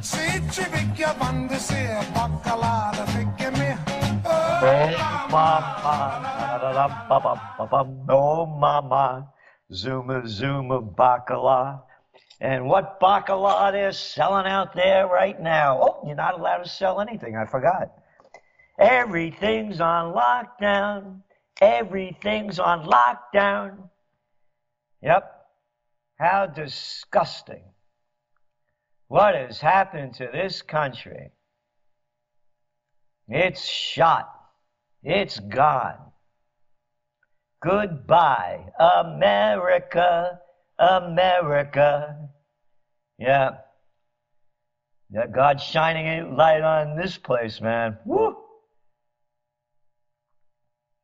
Se ci picchia quando si picchia me. Oh mama, oh mama, zuma zuma bacala. And what bacala they're selling out there right now? Oh, you're not allowed to sell anything. I forgot. Everything's on lockdown. Everything's on lockdown. Yep. How disgusting. What has happened to this country? It's shot. It's gone. Goodbye, America, America. Yeah. Yeah, God's shining a light on this place, man. Woo!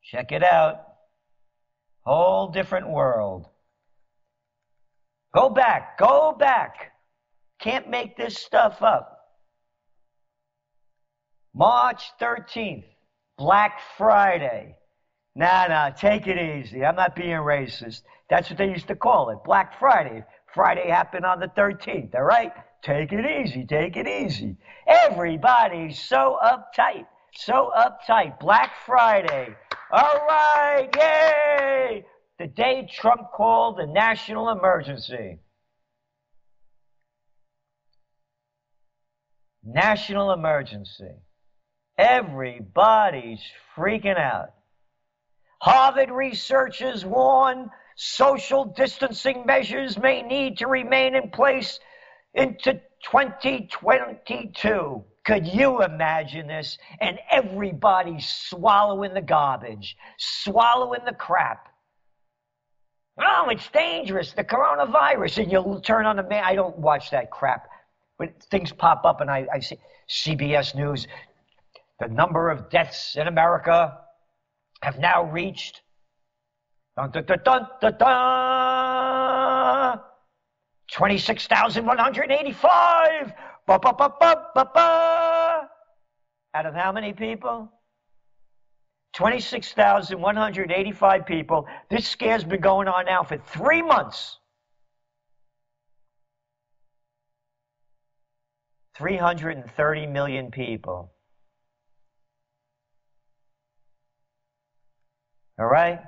Check it out. Whole different world. Go back, go back. Can't make this stuff up. March 13th, Black Friday. Nah, nah, take it easy. I'm not being racist. That's what they used to call it, Black Friday. Friday happened on the 13th, all right? Take it easy, take it easy. Everybody's so uptight, so uptight. Black Friday. All right, yay! The day Trump called a national emergency. National emergency. Everybody's freaking out. Harvard researchers warn social distancing measures may need to remain in place into 2022. Could you imagine this? And everybody swallowing the garbage, swallowing the crap. Oh, it's dangerous, the coronavirus. And you'll turn on the man. I don't watch that crap. But things pop up and I, I see CBS News. The number of deaths in America have now reached dun, dun, dun, dun, dun, dun, 26,185. Ba, ba, ba, ba, ba, ba. Out of how many people? 26,185 people. This scare's been going on now for three months. 330 million people. All right?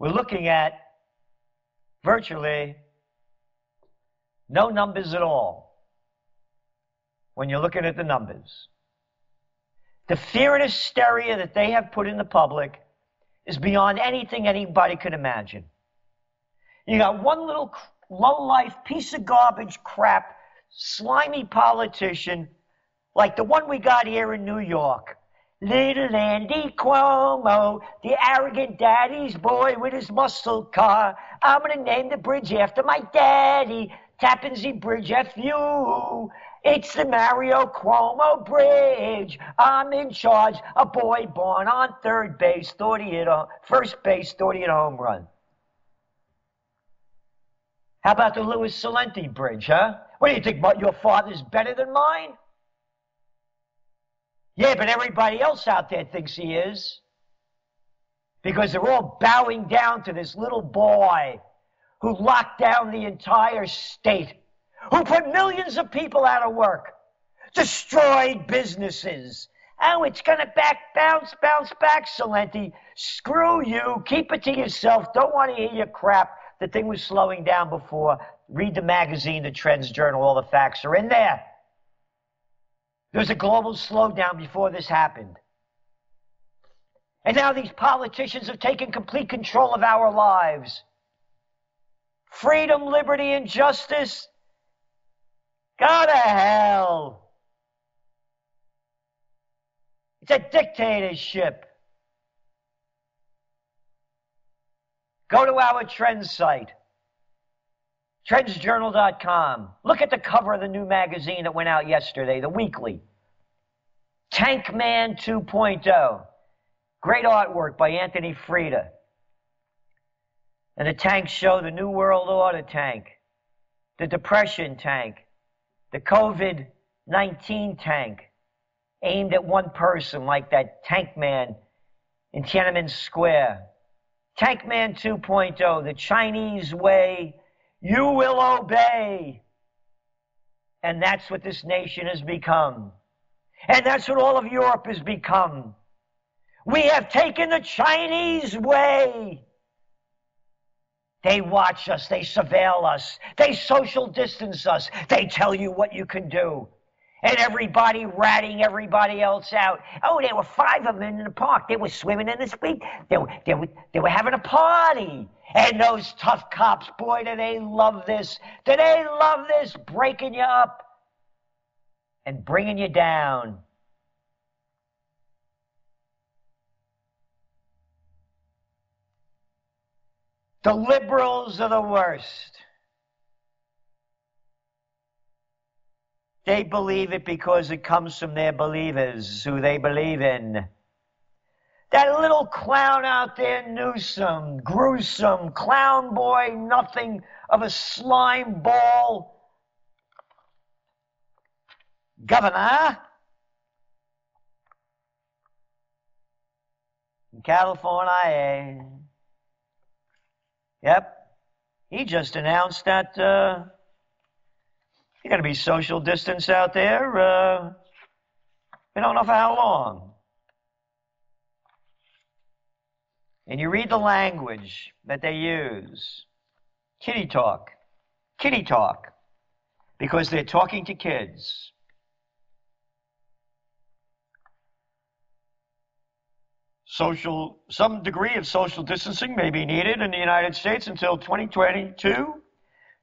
We're looking at virtually no numbers at all when you're looking at the numbers. The fear and hysteria that they have put in the public is beyond anything anybody could imagine. You got one little low life piece of garbage crap, slimy politician like the one we got here in New York. Little Andy Cuomo, the arrogant daddy's boy with his muscle car. I'm gonna name the bridge after my daddy. Tappan Zee Bridge FU. It's the Mario Cuomo Bridge. I'm in charge. A boy born on third base thought he hit a first base thought he hit a home run. How about the Louis Celente Bridge, huh? What do you think? Your father's better than mine? Yeah, but everybody else out there thinks he is. Because they're all bowing down to this little boy who locked down the entire state, who put millions of people out of work, destroyed businesses. Oh, it's going to back, bounce, bounce back, Celente. Screw you. Keep it to yourself. Don't want to hear your crap. The thing was slowing down before. Read the magazine, the Trends Journal. All the facts are in there. There was a global slowdown before this happened. And now these politicians have taken complete control of our lives. Freedom, liberty, and justice? Go to hell. It's a dictatorship. Go to our trend site, trendsjournal.com. Look at the cover of the new magazine that went out yesterday, the weekly. Tank Man 2.0. Great artwork by Anthony Freda. And the tanks show the New World Order tank, the Depression tank, the COVID 19 tank, aimed at one person like that Tank Man in Tiananmen Square. Tank Man 2.0, the Chinese way, you will obey. And that's what this nation has become. And that's what all of Europe has become. We have taken the Chinese way. They watch us, they surveil us, they social distance us, they tell you what you can do. And everybody ratting everybody else out. Oh, there were five of them in the park. They were swimming in the street. They were, they were, they were having a party. And those tough cops, boy, do they love this. Do they love this, breaking you up and bringing you down. The liberals are the worst. They believe it because it comes from their believers, who they believe in. That little clown out there, Newsom, gruesome, clown boy, nothing of a slime ball. Governor in California. Yep. He just announced that uh, you're going to be social distance out there. Uh, we don't know for how long. And you read the language that they use kitty talk, kitty talk, because they're talking to kids. social, some degree of social distancing may be needed in the United States until 2022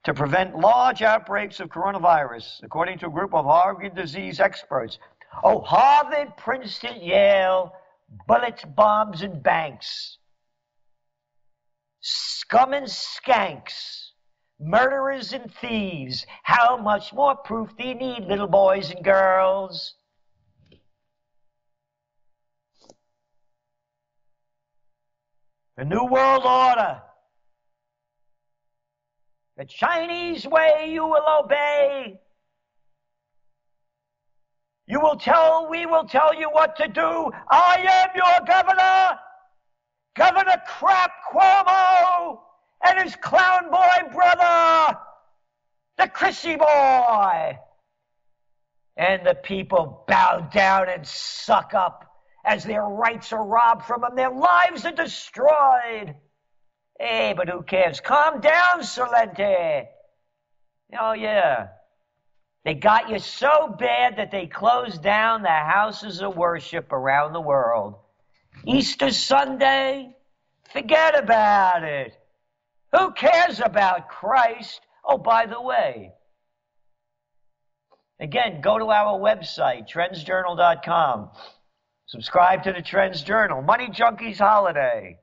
to prevent large outbreaks of coronavirus, according to a group of Harvard disease experts. Oh, Harvard, Princeton, Yale, bullets, bombs, and banks. Scum and skanks, murderers and thieves. How much more proof do you need, little boys and girls? The New World Order. The Chinese way you will obey. You will tell, we will tell you what to do. I am your governor, Governor Crap Cuomo, and his clown boy brother, the Chrissy boy. And the people bow down and suck up as their rights are robbed from them, their lives are destroyed. Hey, but who cares? Calm down, Celente. Oh, yeah. They got you so bad that they closed down the houses of worship around the world. Easter Sunday, forget about it. Who cares about Christ? Oh, by the way, again, go to our website, trendsjournal.com. Subscribe to the Trends Journal, Money Junkies Holiday.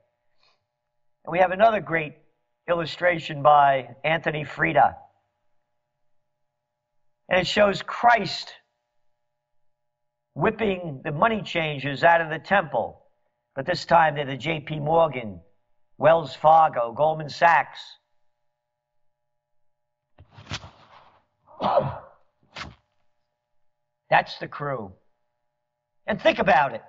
And we have another great illustration by Anthony Freda. And it shows Christ whipping the money changers out of the temple. But this time they're the JP Morgan, Wells Fargo, Goldman Sachs. That's the crew. And think about it.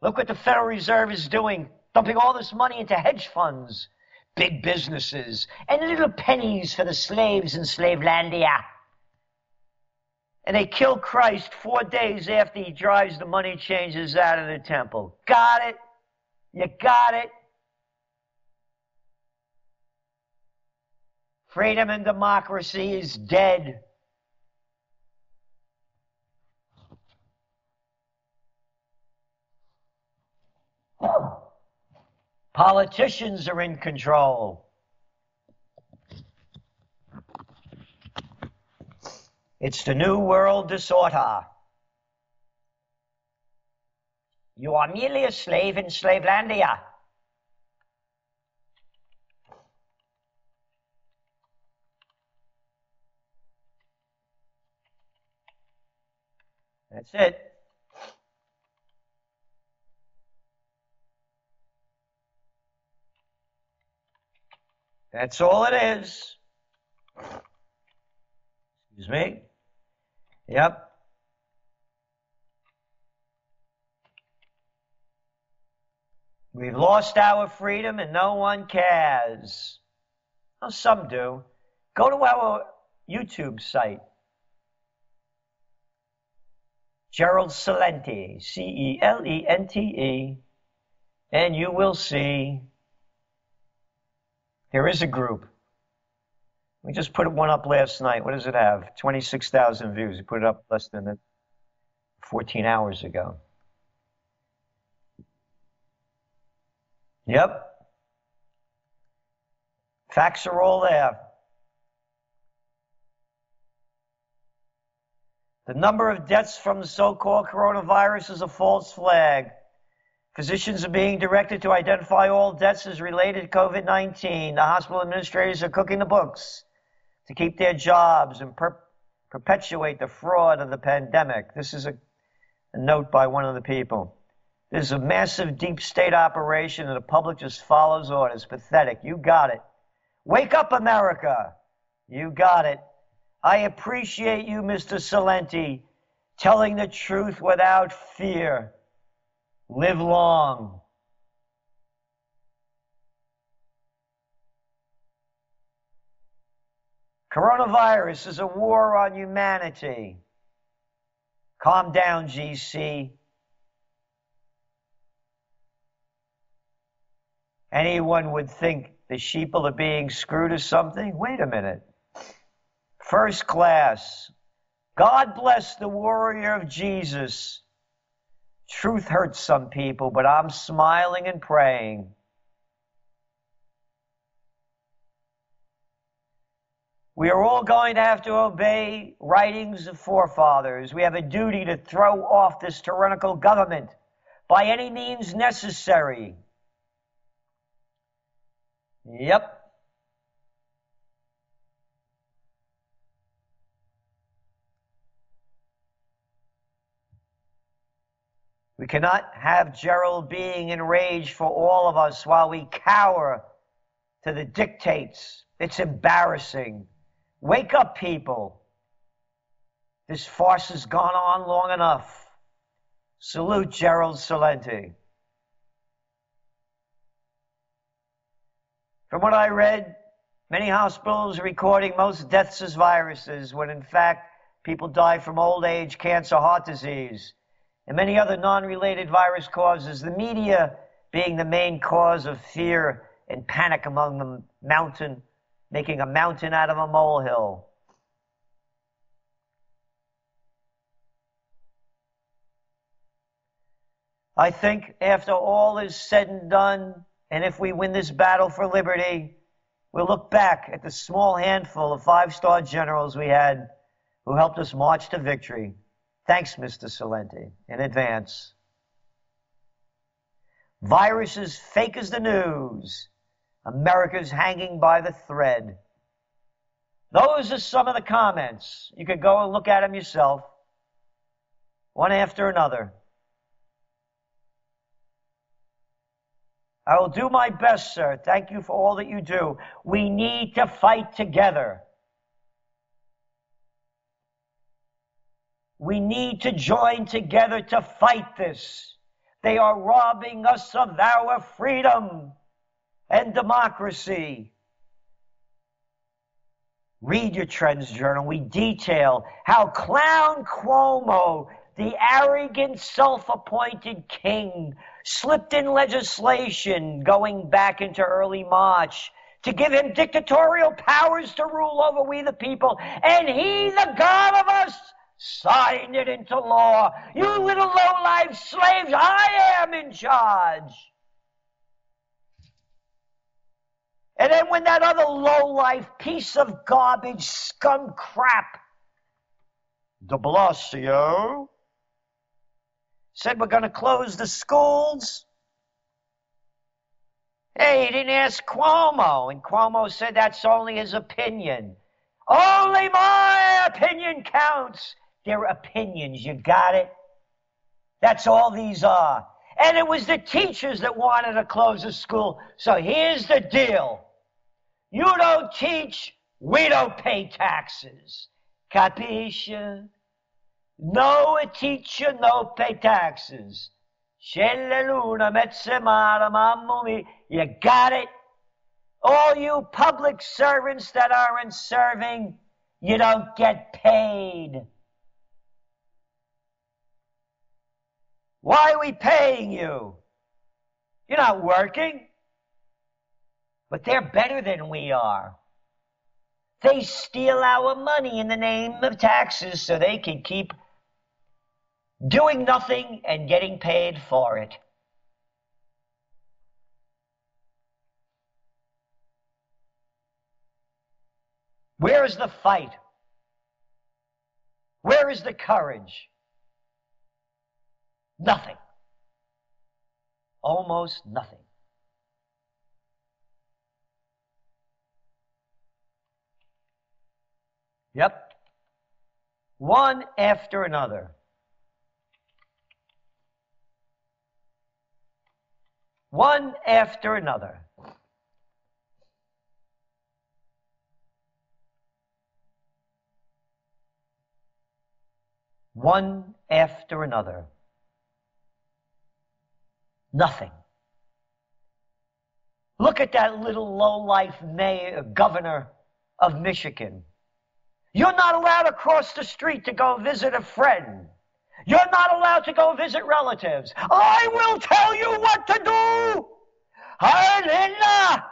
Look what the Federal Reserve is doing, dumping all this money into hedge funds, big businesses, and little pennies for the slaves in Slavelandia. And they kill Christ four days after he drives the money changers out of the temple. Got it? You got it? Freedom and democracy is dead. Politicians are in control. It's the New World Disorder. You are merely a slave in Slavelandia. That's it. That's all it is. Excuse me. Yep. We've lost our freedom and no one cares. Well, some do. Go to our YouTube site. Gerald Celente, C E L E N T E, and you will see there is a group. We just put one up last night. What does it have? 26,000 views. We put it up less than 14 hours ago. Yep. Facts are all there. The number of deaths from the so-called coronavirus is a false flag. Physicians are being directed to identify all deaths as related to COVID-19. The hospital administrators are cooking the books to keep their jobs and per- perpetuate the fraud of the pandemic. This is a, a note by one of the people. There's a massive deep state operation and the public just follows orders. Pathetic. You got it. Wake up, America. You got it. I appreciate you, Mr. Celente, telling the truth without fear. Live long. Coronavirus is a war on humanity. Calm down, GC. Anyone would think the sheeple are being screwed or something? Wait a minute. First class. God bless the warrior of Jesus. Truth hurts some people, but I'm smiling and praying. We are all going to have to obey writings of forefathers. We have a duty to throw off this tyrannical government by any means necessary. Yep. We cannot have Gerald being enraged for all of us while we cower to the dictates. It's embarrassing. Wake up, people. This farce has gone on long enough. Salute Gerald Celente. From what I read, many hospitals are recording most deaths as viruses, when in fact people die from old age, cancer, heart disease, and many other non-related virus causes. The media being the main cause of fear and panic among the mountain, making a mountain out of a molehill. I think after all is said and done, and if we win this battle for liberty, we'll look back at the small handful of five star generals we had who helped us march to victory. Thanks, Mr. Celente, in advance. Viruses fake as the news. America's hanging by the thread. Those are some of the comments. You could go and look at them yourself, one after another. I will do my best, sir. Thank you for all that you do. We need to fight together. We need to join together to fight this. They are robbing us of our freedom and democracy. Read your Trends Journal. We detail how Clown Cuomo, the arrogant, self appointed king, slipped in legislation going back into early March to give him dictatorial powers to rule over we the people. And he, the God of us, signed it into law. You little low-life slaves, I am in charge. And then when that other low-life piece of garbage, scum crap, de Blasio, said we're going to close the schools. Hey, he didn't ask Cuomo, and Cuomo said that's only his opinion. Only my opinion counts. They're opinions. You got it? That's all these are. And it was the teachers that wanted to close the school. So here's the deal. You don't teach, we don't pay taxes. Capisce? No teacher, no pay taxes. Scelle luna, mezze mare, mamma mia. You got it? All you public servants that aren't serving, you don't get paid. Why are we paying you? You're not working. But they're better than we are. They steal our money in the name of taxes so they can keep doing nothing and getting paid for it. Where is the fight? Where is the courage? Nothing. Almost nothing. Yep. One after another. One after another. One after another. Nothing. Look at that little low-life mayor, governor of Michigan. You're not allowed to cross the street to go visit a friend. You're not allowed to go visit relatives. I will tell you what to do. Helena!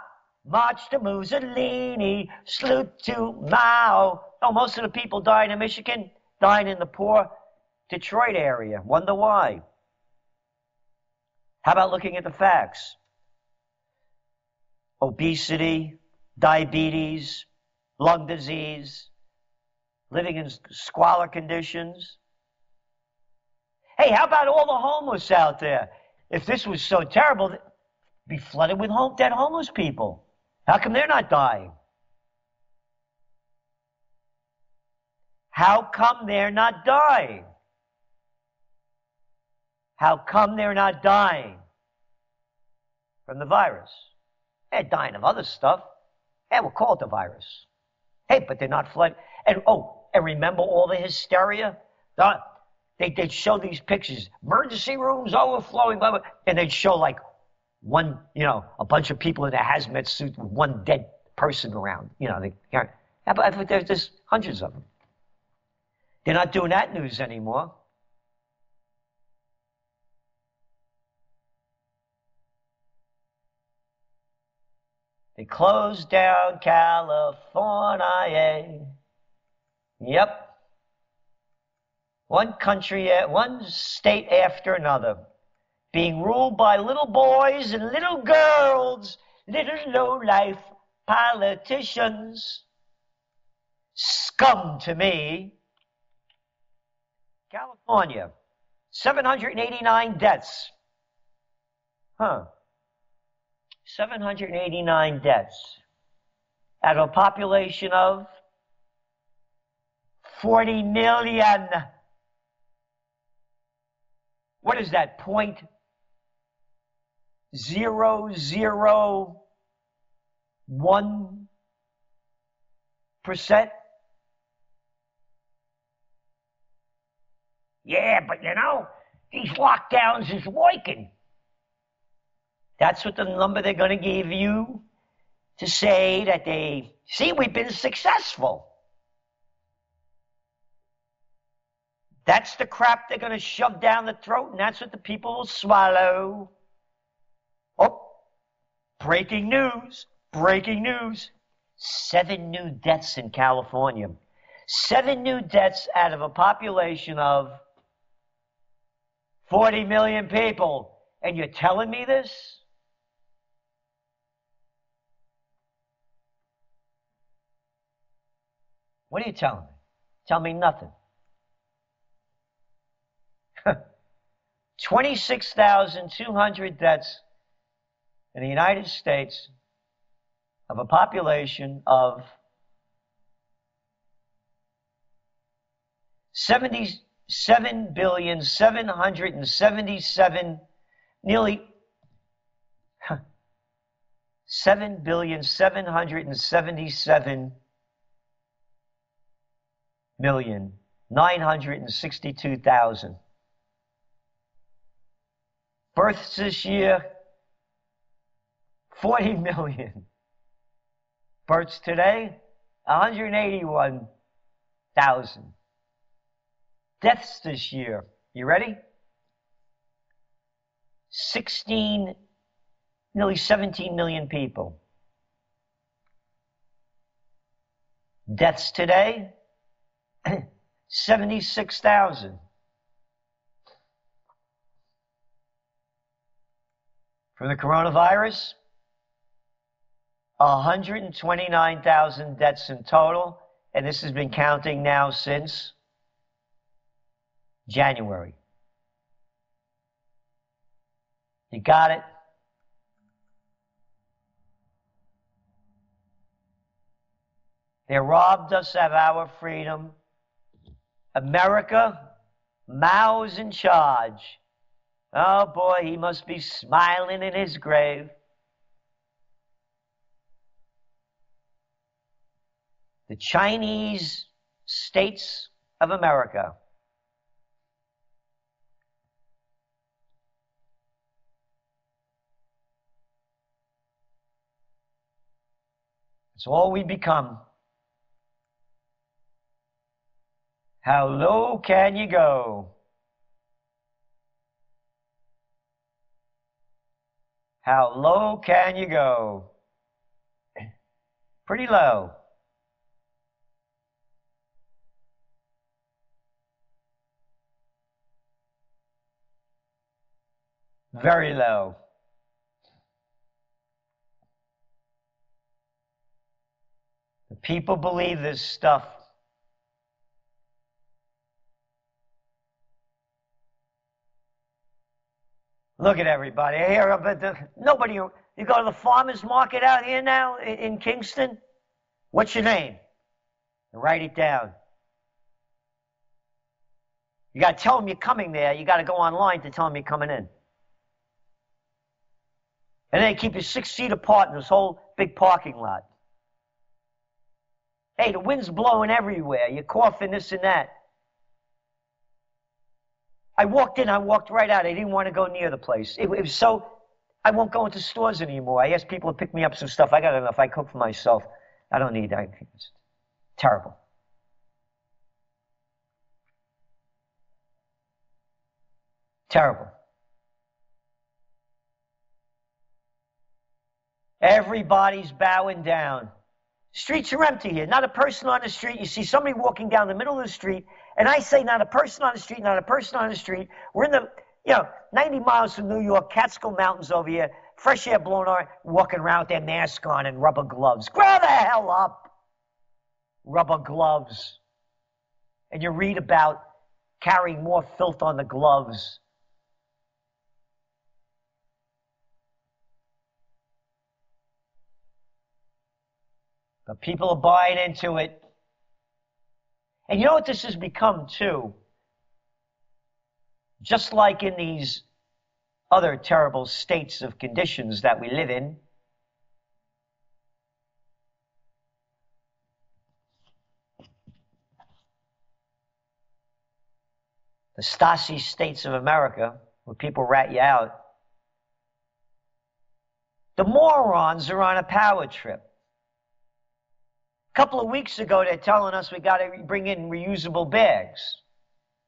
March to Mussolini, salute to Mao. Oh, most of the people dying in Michigan, dying in the poor Detroit area. Wonder why? How about looking at the facts? Obesity, diabetes, lung disease, living in squalor conditions. Hey, how about all the homeless out there? If this was so terrible, be flooded with home, dead homeless people. How come they're not dying? How come they're not dying? How come they're not dying from the virus? They're dying of other stuff. Hey, we'll call it the virus. Hey, but they're not flooding. And oh, and remember all the hysteria? They, they'd show these pictures, emergency rooms overflowing, blah, blah, and they'd show like one, you know, a bunch of people in a hazmat suit with one dead person around. You know, they, there's, there's hundreds of them. They're not doing that news anymore. They closed down California. Yep. One country, uh, one state after another, being ruled by little boys and little girls, little low-life politicians. Scum to me. California, 789 deaths. Huh. 789 deaths out of a population of 40 million. What is that? Point zero zero one percent? Yeah, but you know, these lockdowns is working. That's what the number they're going to give you to say that they see we've been successful. That's the crap they're going to shove down the throat, and that's what the people will swallow. Oh, breaking news, breaking news. Seven new deaths in California. Seven new deaths out of a population of 40 million people. And you're telling me this? What are you telling me? Tell me nothing. 26,200 deaths in the United States of a population of 77 billion 777 nearly 7 billion 777 million 962,000 births this year 40 million. Births today 181,000 deaths this year. You ready? 16 nearly 17 million people. Deaths today, 76,000. From the coronavirus, 129,000 deaths in total, and this has been counting now since January. You got it? They robbed us of our freedom. America, Mao's in charge. Oh boy, he must be smiling in his grave. The Chinese states of America. It's all we become. How low can you go? How low can you go? Pretty low. Very low. The people believe this stuff. Look at everybody here, but the, nobody. You go to the farmers market out here now in, in Kingston. What's your name? And write it down. You got to tell them you're coming there. You got to go online to tell them you're coming in. And they keep you six feet apart in this whole big parking lot. Hey, the wind's blowing everywhere. You're coughing this and that. I walked in, I walked right out. I didn't want to go near the place. It, it was so, I won't go into stores anymore. I asked people to pick me up some stuff. I got enough. I cook for myself. I don't need that. Terrible. Terrible. Everybody's bowing down. Streets are empty here. Not a person on the street. You see somebody walking down the middle of the street and I say not a person on the street, not a person on the street. We're in the, you know, 90 miles from New York, Catskill Mountains over here, fresh air blowing on, walking around with their mask on and rubber gloves. Grow the hell up. Rubber gloves. And you read about carrying more filth on the gloves. But people are buying into it. And you know what this has become too? Just like in these other terrible states of conditions that we live in, the Stasi states of America, where people rat you out, the morons are on a power trip. A couple of weeks ago, they're telling us we got to bring in reusable bags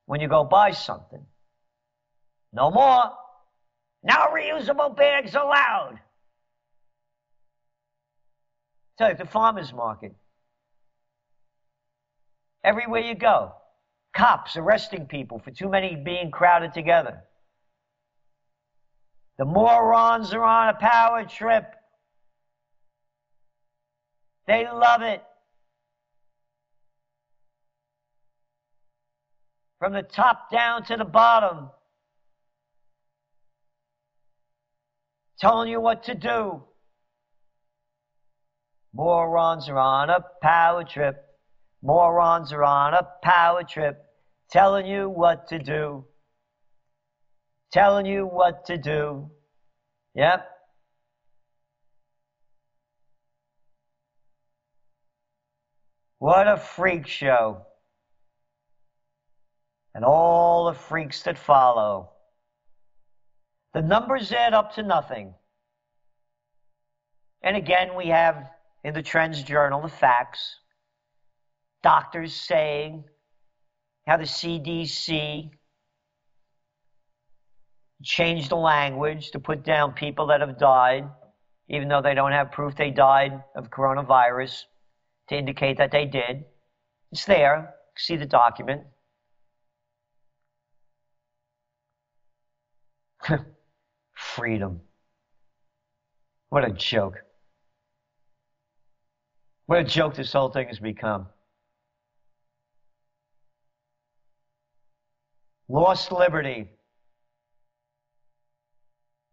when you go buy something. No more. Now reusable bags allowed. Tell you, the farmer's market. Everywhere you go, cops arresting people for too many being crowded together. The morons are on a power trip. They love it. From the top down to the bottom, telling you what to do. Morons are on a power trip. Morons are on a power trip. telling you what to do, telling you what to do. Yep. What a freak show. And all the freaks that follow. The numbers add up to nothing. And again, we have in the Trends Journal the facts. Doctors saying how the CDC changed the language to put down people that have died, even though they don't have proof they died of coronavirus, to indicate that they did. It's there. See the document. Freedom. What a joke. What a joke this whole thing has become. Lost liberty.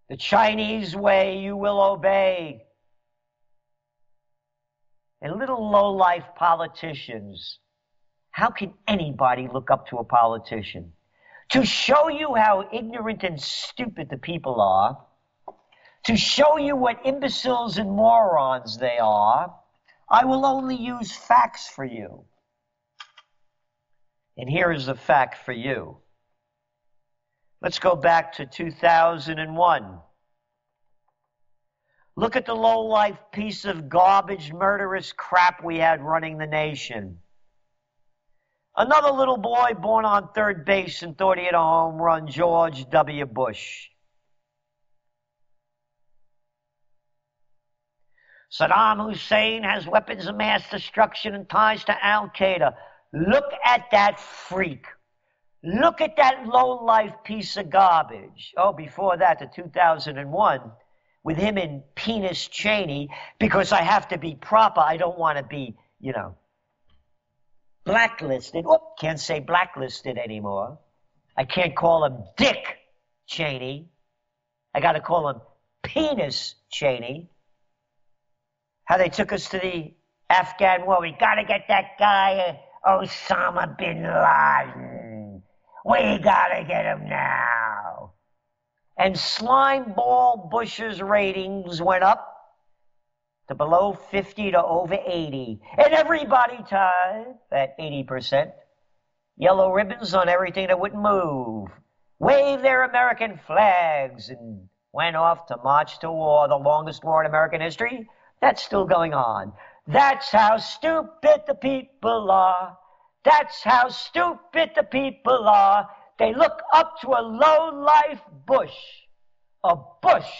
The Chinese way you will obey. And little low-life politicians. How can anybody look up to a politician? To show you how ignorant and stupid the people are, to show you what imbeciles and morons they are, I will only use facts for you. And here is the fact for you. Let's go back to 2001. Look at the low-life piece of garbage, murderous crap we had running the nation. Another little boy born on third base and thought he had a home run, George W. Bush. Saddam Hussein has weapons of mass destruction and ties to Al Qaeda. Look at that freak. Look at that low life piece of garbage. Oh, before that, the 2001, with him and Penis Cheney, because I have to be proper. I don't want to be, you know, blacklisted. Whoop, can't say blacklisted anymore. I can't call him Dick Cheney. I got to call him Penis Cheney how they took us to the Afghan war. We got to get that guy, Osama bin Laden. We got to get him now. And Slimeball Bush's ratings went up to below 50 to over 80. And everybody tied at 80%. Yellow ribbons on everything that wouldn't move. Waved their American flags and went off to march to war, the longest war in American history that's still going on. That's how stupid the people are. That's how stupid the people are. They look up to a low-life Bush, a Bush,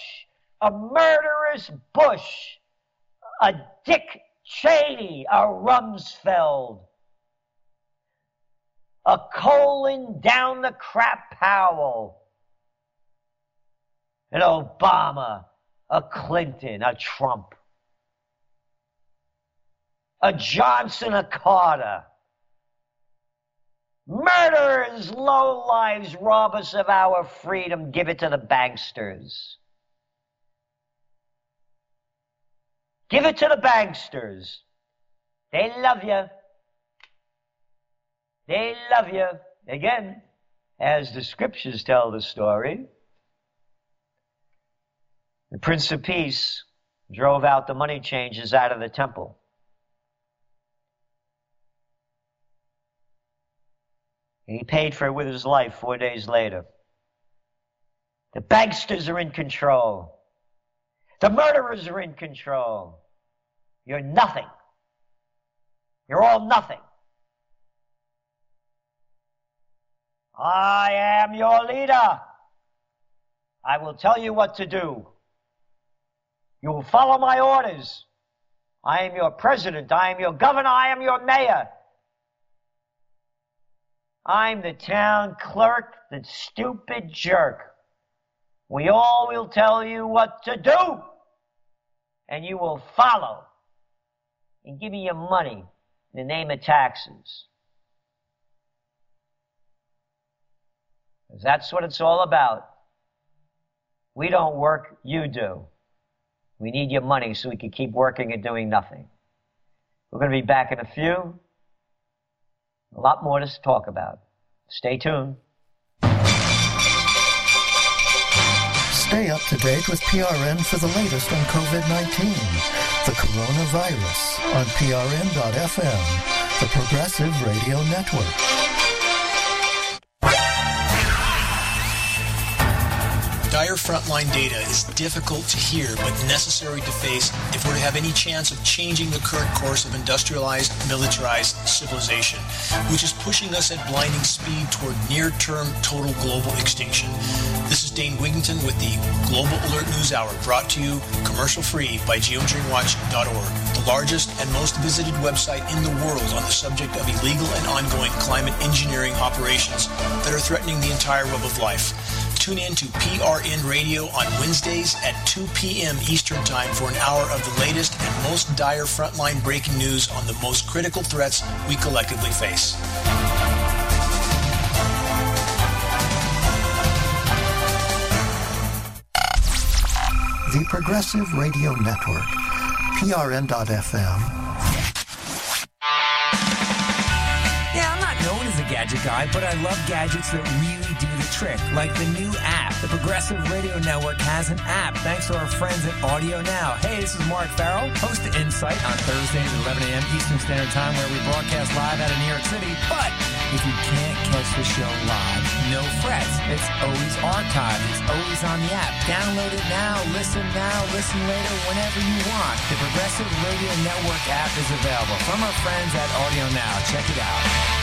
a murderous Bush, a Dick Cheney, a Rumsfeld, a Colin down the crap Powell, an Obama, a Clinton, a Trump a Johnson, a Carter. Murderers, low lives, rob us of our freedom, give it to the banksters. Give it to the banksters. They love you. They love you. Again, as the scriptures tell the story, the Prince of Peace drove out the money changers out of the temple. He paid for it with his life four days later. The banksters are in control. The murderers are in control. You're nothing. You're all nothing. I am your leader. I will tell you what to do. You will follow my orders. I am your president. I am your governor. I am your mayor. I'm the town clerk, the stupid jerk. We all will tell you what to do, and you will follow and give you your money in the name of taxes. That's what it's all about. We don't work, you do. We need your money so we can keep working and doing nothing. We're going to be back in a few. A lot more to talk about. Stay tuned. Stay up to date with PRN for the latest on COVID 19, the coronavirus on PRN.FM, the Progressive Radio Network. Dire frontline data is difficult to hear but necessary to face if we're to have any chance of changing the current course of industrialized, militarized civilization, which is pushing us at blinding speed toward near-term total global extinction. This is Dane Wigington with the Global Alert News Hour brought to you commercial-free by geoengineeringwatch.org, the largest and most visited website in the world on the subject of illegal and ongoing climate engineering operations that are threatening the entire web of life. Tune in to PRN Radio on Wednesdays at 2 p.m. Eastern Time for an hour of the latest and most dire frontline breaking news on the most critical threats we collectively face. The Progressive Radio Network, PRN.FM, Yeah, I'm not known as a gadget guy, but I love gadgets that really do the trick, like the new app. The Progressive Radio Network has an app thanks to our friends at Audio Now. Hey, this is Mark Farrell, host of Insight on Thursdays at 11 a.m. Eastern Standard Time, where we broadcast live out of New York City. But if you can't catch the show live, no frets. It's always archived. It's always on the app. Download it now, listen now, listen later, whenever you want. The Progressive Radio Network app is available from our friends at Audio Now. Check it out.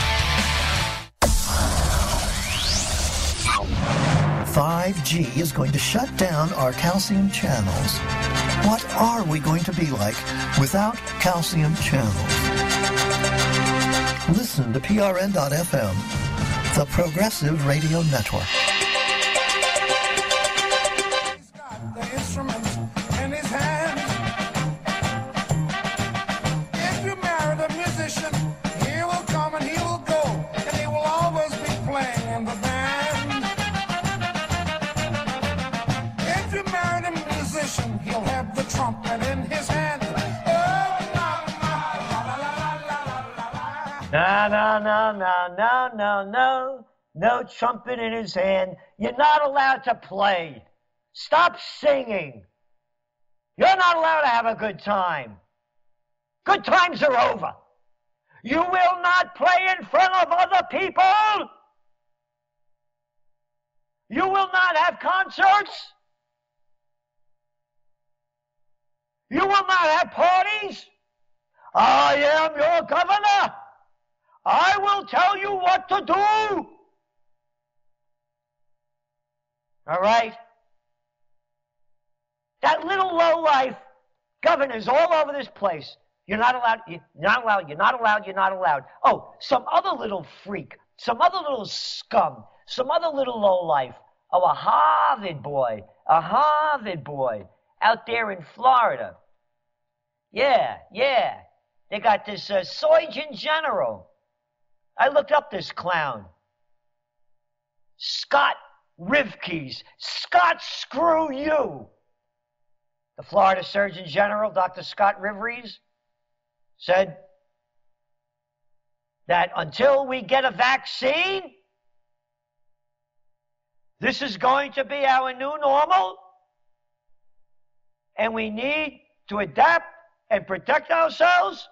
5G is going to shut down our calcium channels. What are we going to be like without calcium channels? Listen to PRN.FM, the Progressive Radio Network. No, no, no, no, no, no, trumpet in his hand. You're not allowed to play. Stop singing. You're not allowed to have a good time. Good times are over. You will not play in front of other people. You will not have concerts. You will not have parties. I am your governor. I will tell you what to do. All right? That little low life governors all over this place. You're not allowed, you're not allowed, you're not allowed, you're not allowed. Oh, some other little freak, some other little scum, some other little low life. Oh, a Harvard boy, a Harvard boy out there in Florida. Yeah, yeah. They got this uh, Surgeon General I looked up this clown. Scott Rivkees. Scott, screw you. The Florida Surgeon General, Dr. Scott Rivkees, said that until we get a vaccine, this is going to be our new normal, and we need to adapt and protect ourselves.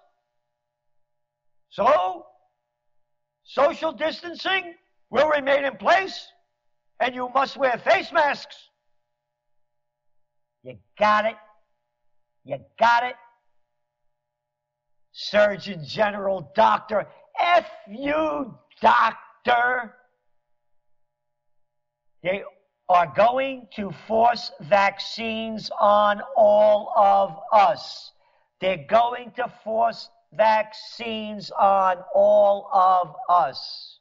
So Social distancing will remain in place, and you must wear face masks. You got it? You got it? Surgeon General, doctor, F you, doctor. They are going to force vaccines on all of us. They're going to force vaccines on all of us.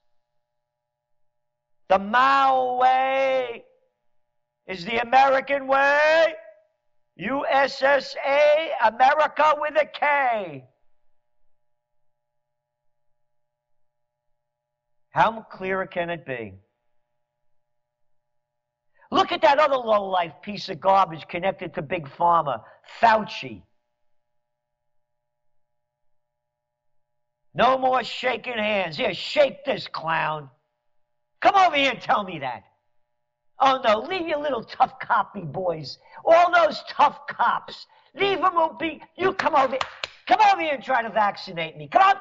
The Mao way is the American way. USSA, America with a K. How clearer can it be? Look at that other low-life piece of garbage connected to Big Pharma, Fauci. No more shaking hands. Here, shake this clown. Come over here and tell me that. Oh no, leave your little tough copy boys. All those tough cops. Leave them be. You come over. Come over here and try to vaccinate me. Come on.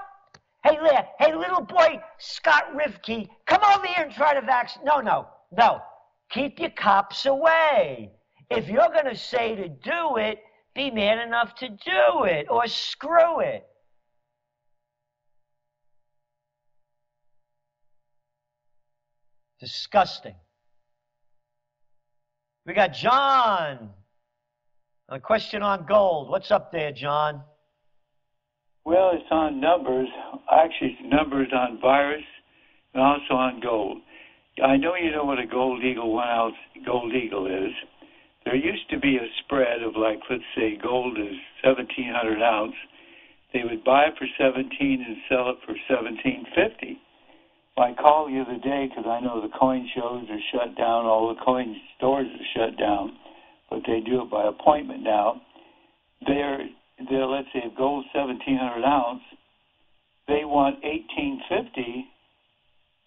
Hey, Leah, hey, little boy, Scott Rivkees, come over here and try to vaccinate. No, no, no. Keep your cops away. If you're going to say to do it, be man enough to do it or screw it. Disgusting. We got John. A question on gold. What's up there, John? Well, it's on numbers. Actually, it's numbers on virus and also on gold. I know you know what a gold eagle one ounce gold eagle is. There used to be a spread of like, let's say, gold is 1700 ounce. They would buy it for 17 and sell it for 1750. I called the other day because I know the coin shows are shut down, all the coin stores are shut down, but they do it by appointment now. They're, they're let's say if gold's 1700 ounce, they want 1850.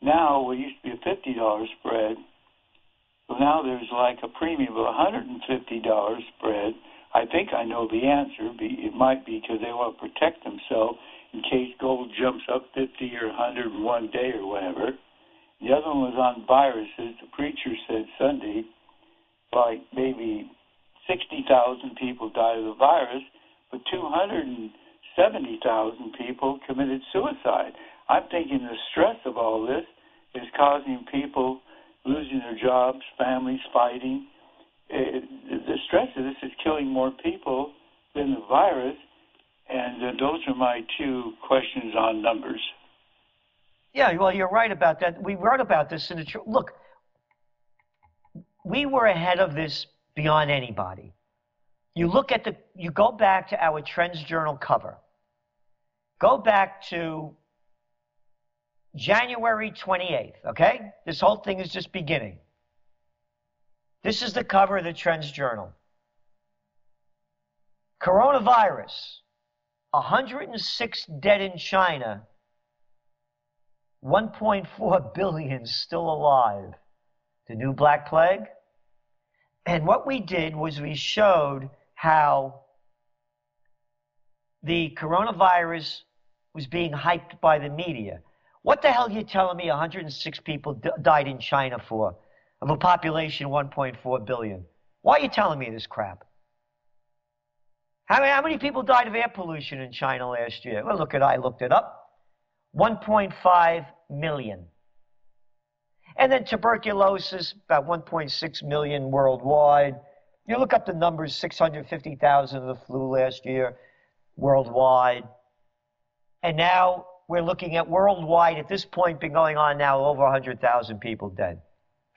Now it used to be a $50 spread. So now there's like a premium of $150 spread. I think I know the answer. It might be because they want to protect themselves in case gold jumps up 50 or 100 in one day or whatever. The other one was on viruses. The preacher said Sunday, like maybe 60,000 people died of the virus, but 270,000 people committed suicide. I'm thinking the stress of all this is causing people losing their jobs, families fighting. It, the stress of this is killing more people than the virus and uh, those are my two questions on numbers. Yeah, well, you're right about that. We wrote about this in the look. We were ahead of this beyond anybody. You look at the, you go back to our Trends Journal cover. Go back to January 28th, okay? This whole thing is just beginning. This is the cover of the Trends Journal. Coronavirus 106 dead in China, 1.4 billion still alive. The new Black Plague. And what we did was we showed how the coronavirus was being hyped by the media. What the hell are you telling me 106 people d- died in China for, of a population 1.4 billion? Why are you telling me this crap? How many, how many people died of air pollution in China last year? Well, look at I looked it up. 1.5 million. And then tuberculosis, about 1.6 million worldwide. You look up the numbers, 650,000 of the flu last year worldwide. And now we're looking at worldwide, at this point, been going on now over 100,000 people dead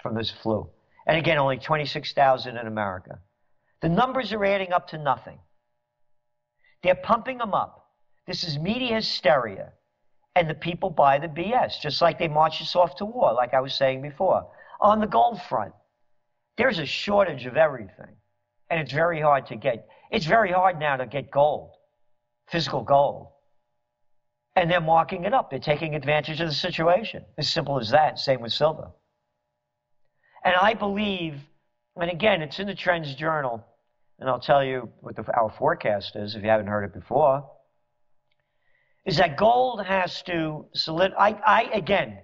from this flu. And again, only 26,000 in America. The numbers are adding up to nothing. They're pumping them up. This is media hysteria. And the people buy the BS, just like they march us off to war, like I was saying before. On the gold front, there's a shortage of everything. And it's very hard to get. It's very hard now to get gold, physical gold. And they're marking it up. They're taking advantage of the situation. As simple as that. Same with silver. And I believe, and again, it's in the Trends Journal and I'll tell you what the, our forecast is if you haven't heard it before, is that gold has to solid. I, I again,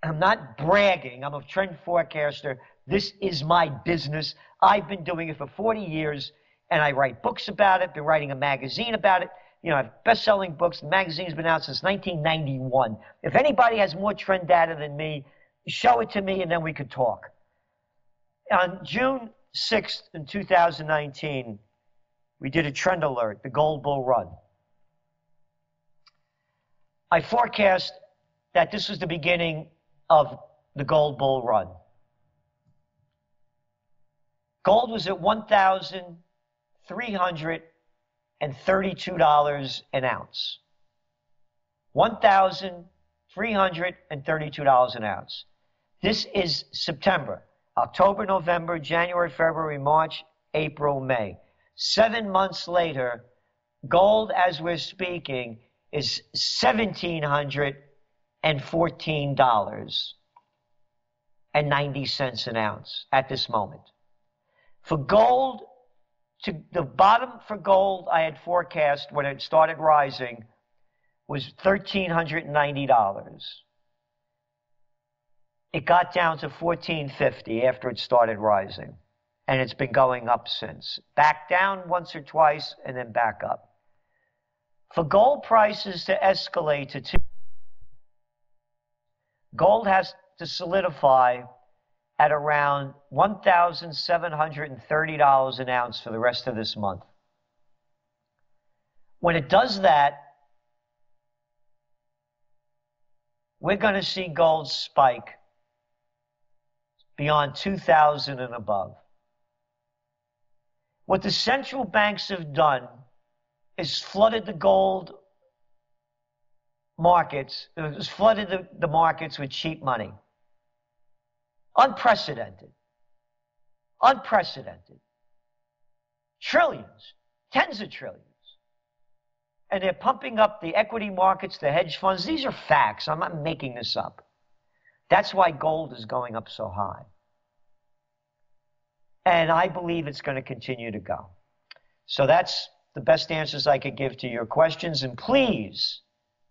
I'm not bragging. I'm a trend forecaster. This is my business. I've been doing it for 40 years, and I write books about it. Been writing a magazine about it. You know, I have best-selling books. The magazine's been out since 1991. If anybody has more trend data than me, show it to me, and then we could talk. On June 6th in 2019, we did a trend alert, the gold bull run. I forecast that this was the beginning of the gold bull run. Gold was at $1,332 an ounce. $1,332 an ounce. This is September. October, November, January, February, March, April, May. Seven months later, gold, as we're speaking, is $1,714. and 90 cents an ounce at this moment. For gold, to the bottom for gold I had forecast when it started rising was $1,390. It got down to 1450 after it started rising. And it's been going up since. Back down once or twice and then back up. For gold prices to escalate to two, gold has to solidify at around $1,730 an ounce for the rest of this month. When it does that, we're going to see gold spike beyond 2000 and above. What the central banks have done is flooded the gold markets, uh, has flooded the, the markets with cheap money. Unprecedented. Unprecedented. Trillions, tens of trillions. And they're pumping up the equity markets, the hedge funds. These are facts. I'm not making this up. That's why gold is going up so high. And I believe it's going to continue to go. So that's the best answers I could give to your questions. And please,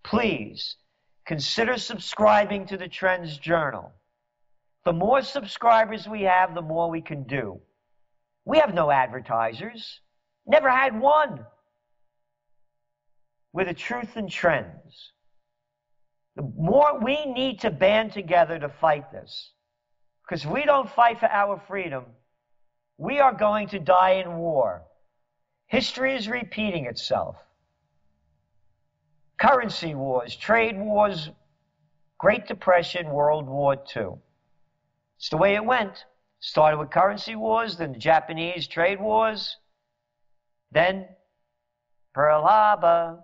please consider subscribing to the Trends Journal. The more subscribers we have, the more we can do. We have no advertisers, never had one. We're the truth and trends. The more we need to band together to fight this. Because if we don't fight for our freedom, we are going to die in war. History is repeating itself. Currency wars, trade wars, Great Depression, World War II. It's the way it went. Started with currency wars, then the Japanese trade wars, then Pearl Harbor.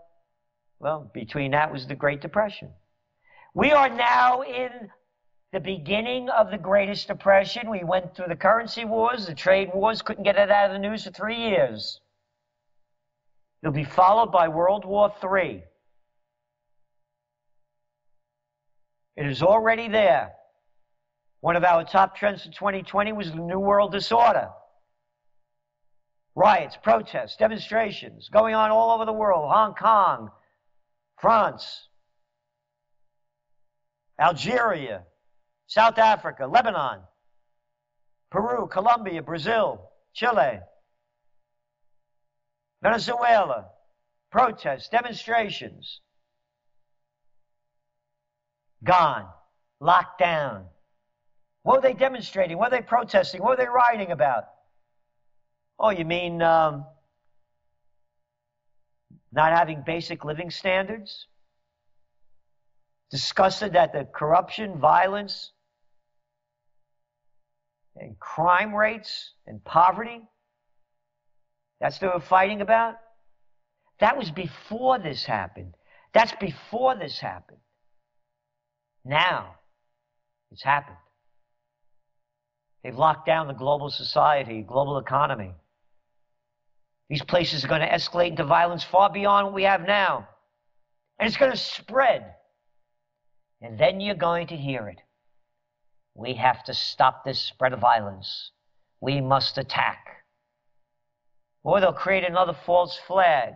Well, between that was the Great Depression. We are now in the beginning of the greatest depression. We went through the currency wars, the trade wars, couldn't get it out of the news for three years. It'll be followed by World War III. It is already there. One of our top trends for 2020 was the New World Disorder. Riots, protests, demonstrations going on all over the world Hong Kong, France, Algeria, South Africa, Lebanon, Peru, Colombia, Brazil, Chile, Venezuela, protests, demonstrations. Gone, locked down. What were they demonstrating? What were they protesting? What were they rioting about? Oh, you mean um, not having basic living standards? Disgusted that the corruption, violence, and crime rates and poverty. That's what they were fighting about. That was before this happened. That's before this happened. Now, it's happened. They've locked down the global society, global economy. These places are going to escalate into violence far beyond what we have now. And it's going to spread. And then you're going to hear it. We have to stop this spread of violence. We must attack. Or they'll create another false flag.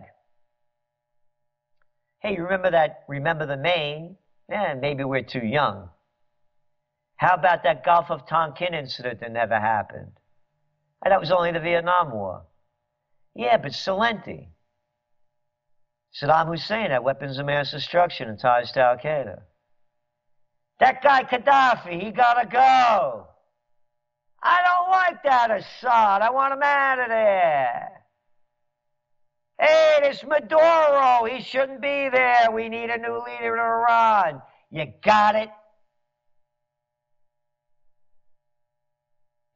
Hey, you remember that, remember the Maine? Yeah, maybe we're too young. How about that Gulf of Tonkin incident that never happened? And that was only the Vietnam War. Yeah, but Celente. Saddam Hussein had weapons of mass destruction and ties to Al Qaeda. That guy Gaddafi, he gotta go. I don't like that Assad. I want him out of there. Hey, this Maduro, he shouldn't be there. We need a new leader in Iran. You got it?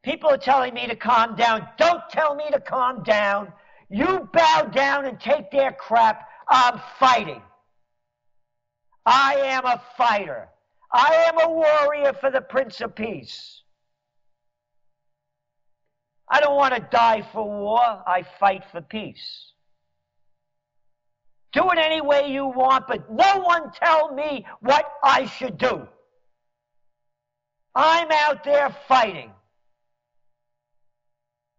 People are telling me to calm down. Don't tell me to calm down. You bow down and take their crap. I'm fighting. I am a fighter. I am a warrior for the Prince of Peace. I don't want to die for war. I fight for peace. Do it any way you want, but no one tell me what I should do. I'm out there fighting.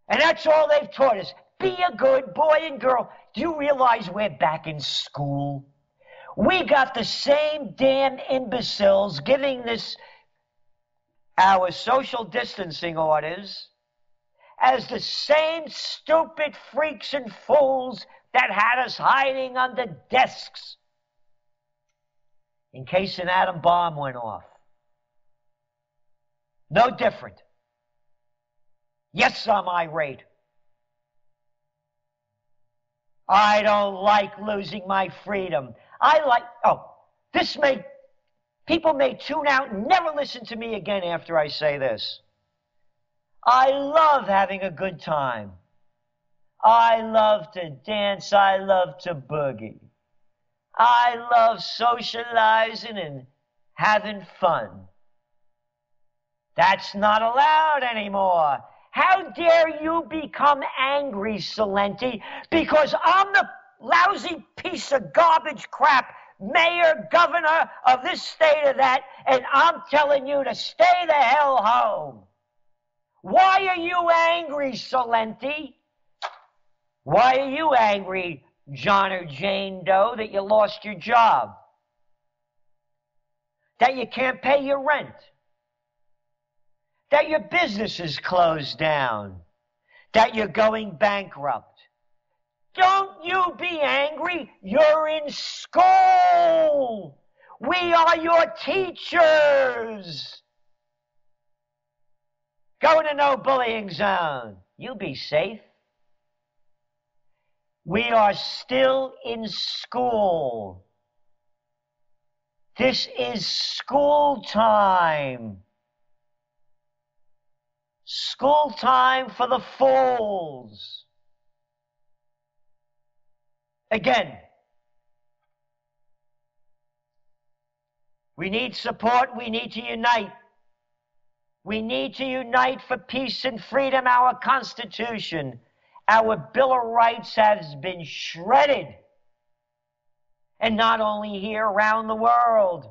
And that's all they've taught us. Be a good boy and girl. Do you realize we're back in school? We got the same damn imbeciles giving this our social distancing orders as the same stupid freaks and fools that had us hiding under desks in case an atom bomb went off. No different. Yes, I'm irate. I don't like losing my freedom. I like, oh, this may, people may tune out and never listen to me again after I say this. I love having a good time. I love to dance. I love to boogie. I love socializing and having fun. That's not allowed anymore. How dare you become angry, Celente, because I'm the lousy piece of garbage crap mayor, governor of this state or that, and I'm telling you to stay the hell home. Why are you angry, Celente? Why are you angry, John or Jane Doe, that you lost your job? That you can't pay your rent? That your business is closed down? That you're going bankrupt? Don't you be angry. You're in school. We are your teachers. Go to no bullying zone. You'll be safe. We are still in school. This is school time. School time for the fools. Again, we need support, we need to unite. We need to unite for peace and freedom. Our Constitution, our Bill of Rights has been shredded. And not only here, around the world.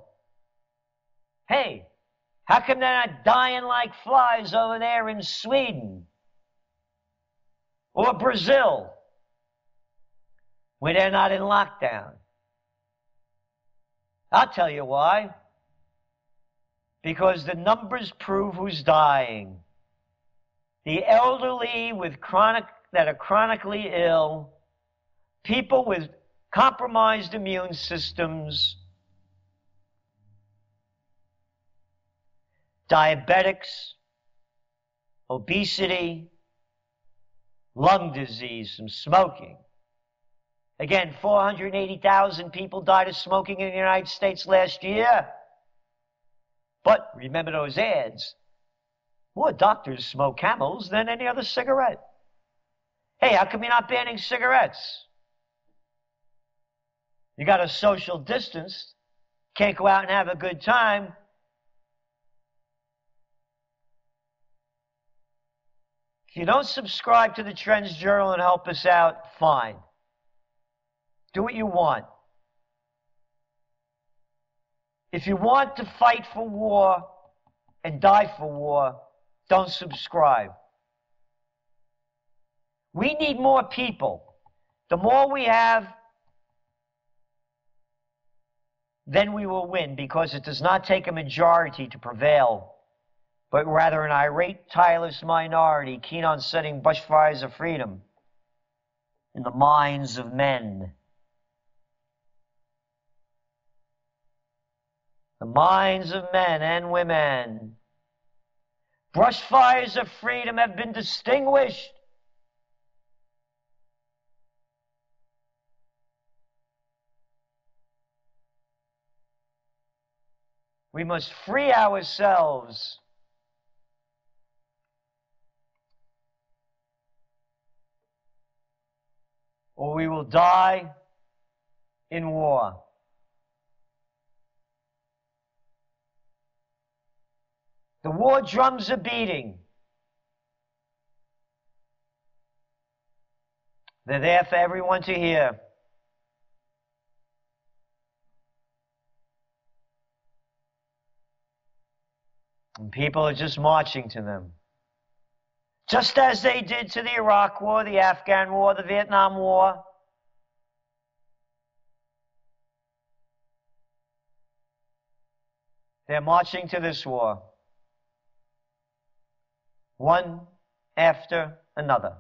Hey, how come they're not dying like flies over there in Sweden or Brazil? when they're not in lockdown. I'll tell you why. Because the numbers prove who's dying. The elderly with chronic that are chronically ill, people with compromised immune systems, diabetics, obesity, lung disease from smoking. Again, 480,000 people died of smoking in the United States last year. But remember those ads. More doctors smoke camels than any other cigarette. Hey, how come you're not banning cigarettes? You got a social distance, can't go out and have a good time. If you don't subscribe to the Trends Journal and help us out, fine. Do what you want. If you want to fight for war and die for war, don't subscribe. We need more people. The more we have, then we will win because it does not take a majority to prevail, but rather an irate, tireless minority keen on setting bushfires of freedom in the minds of men. the minds of men and women. Brush fires of freedom have been distinguished. We must free ourselves. Or we will die in war. The war drums are beating. They're there for everyone to hear. And people are just marching to them. Just as they did to the Iraq War, the Afghan War, the Vietnam War. They're marching to this war. One after another.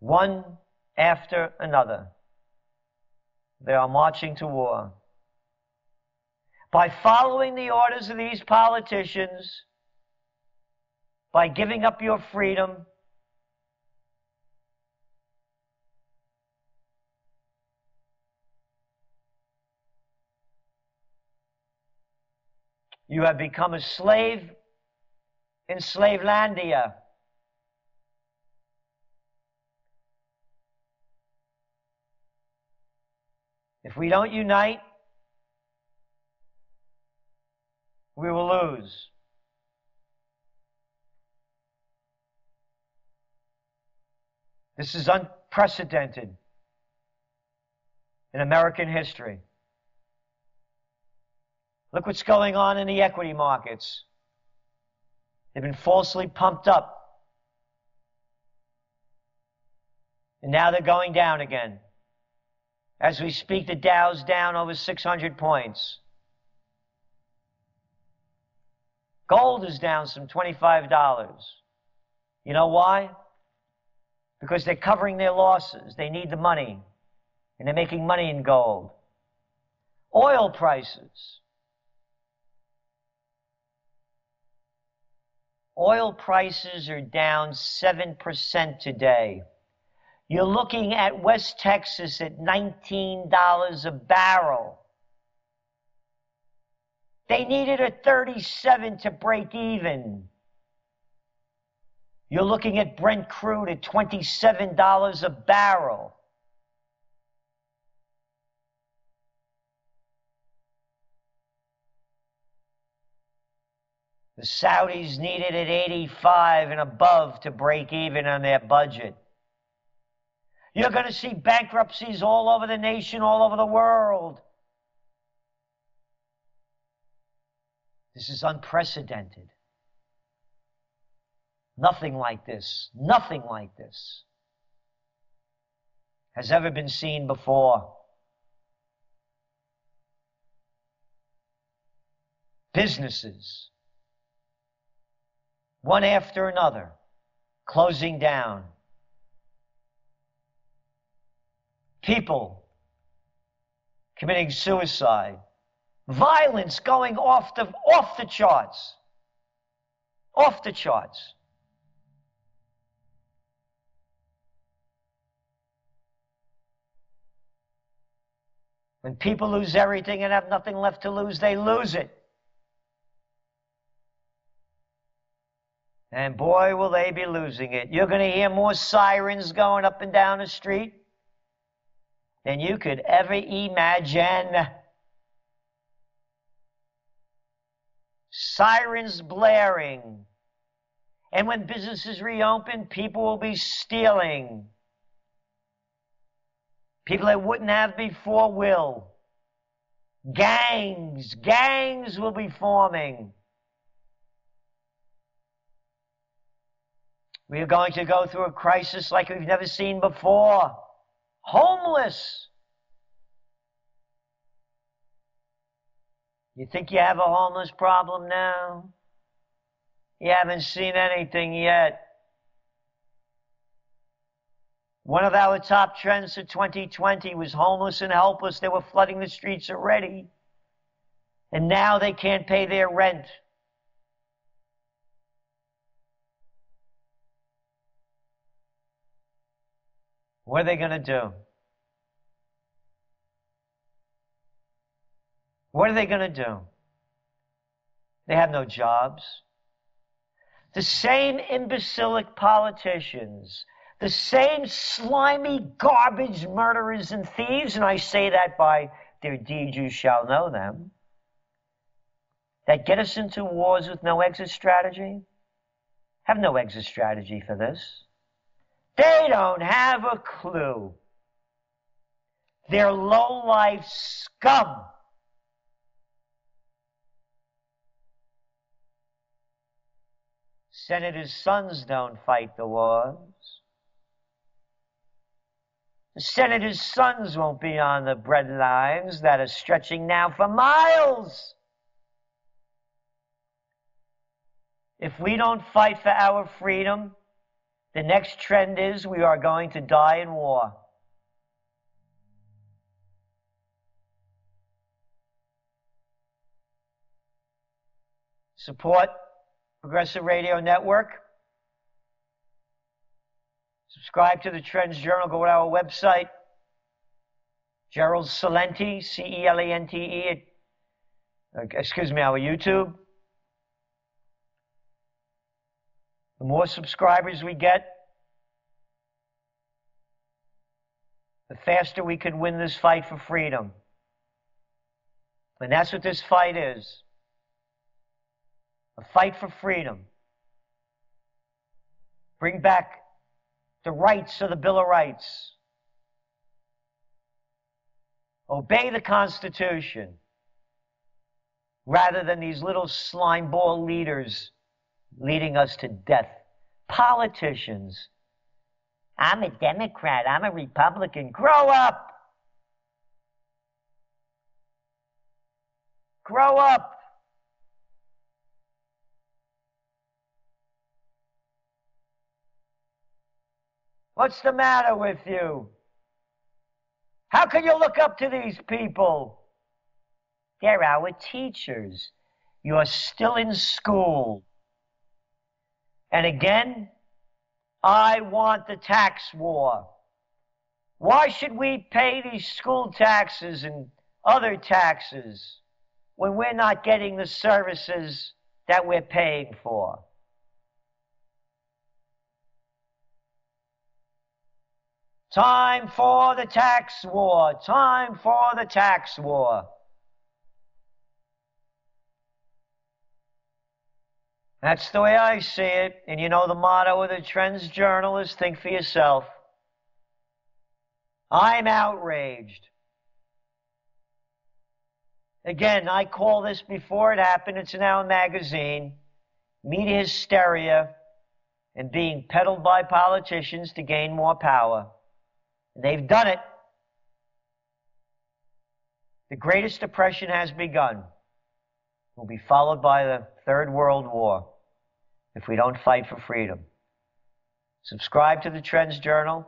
One after another. They are marching to war. By following the orders of these politicians, by giving up your freedom, you have become a slave in Slavelandia. If we don't unite, we will lose. This is unprecedented in American history. Look what's going on in the equity markets. They've been falsely pumped up. And now they're going down again. As we speak, the Dow's down over 600 points. Gold is down some $25. You know why? Because they're covering their losses. They need the money. And they're making money in gold. Oil prices. Oil prices are down 7% today. You're looking at West Texas at $19 a barrel. They needed a 37 to break even. You're looking at Brent crude at $27 a barrel. The Saudis needed it at 85 and above to break even on their budget. You're going to see bankruptcies all over the nation, all over the world. This is unprecedented. Nothing like this, nothing like this has ever been seen before. Businesses, one after another, closing down. People committing suicide. Violence going off the, off the charts. Off the charts. When people lose everything and have nothing left to lose, they lose it. And boy, will they be losing it. You're going to hear more sirens going up and down the street than you could ever imagine. Sirens blaring. And when businesses reopen, people will be stealing. People that wouldn't have before will. Gangs, gangs will be forming. We are going to go through a crisis like we've never seen before. Homeless. You think you have a homeless problem now? You haven't seen anything yet. One of our top trends for 2020 was homeless and helpless. They were flooding the streets already. And now they can't pay their rent. What are they going to do? What are they going to do? They have no jobs. The same imbecilic politicians, the same slimy garbage murderers and thieves, and I say that by their deeds you shall know them, that get us into wars with no exit strategy, have no exit strategy for this. They don't have a clue. They're low-life scum. Senators' sons don't fight the wars. The senators' sons won't be on the bread lines that are stretching now for miles. If we don't fight for our freedom, the next trend is we are going to die in war. Support Progressive Radio Network. Subscribe to the Trends Journal. Go to our website, Gerald Celente, C E L E N T E, uh, excuse me, our YouTube. The more subscribers we get, the faster we can win this fight for freedom. And that's what this fight is a fight for freedom. Bring back the rights of the Bill of Rights. Obey the Constitution rather than these little slime ball leaders leading us to death. Politicians. I'm a Democrat. I'm a Republican. Grow up. Grow up. What's the matter with you? How can you look up to these people? They're our teachers. You're still in school. And again, I want the tax war. Why should we pay these school taxes and other taxes when we're not getting the services that we're paying for? Time for the tax war. Time for the tax war. That's the way I see it. And you know the motto of the Trends Journal is think for yourself. I'm outraged. Again, I call this before it happened. It's now a magazine. Media hysteria and being peddled by politicians to gain more power. They've done it. The greatest depression has begun. It will be followed by the Third World War if we don't fight for freedom. Subscribe to the Trends Journal.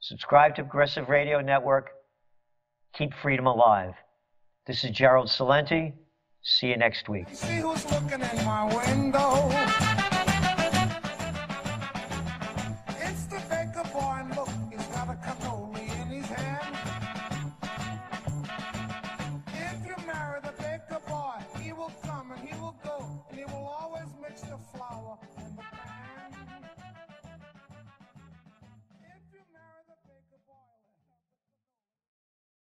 Subscribe to Progressive Radio Network. Keep freedom alive. This is Gerald Celente. See you next week.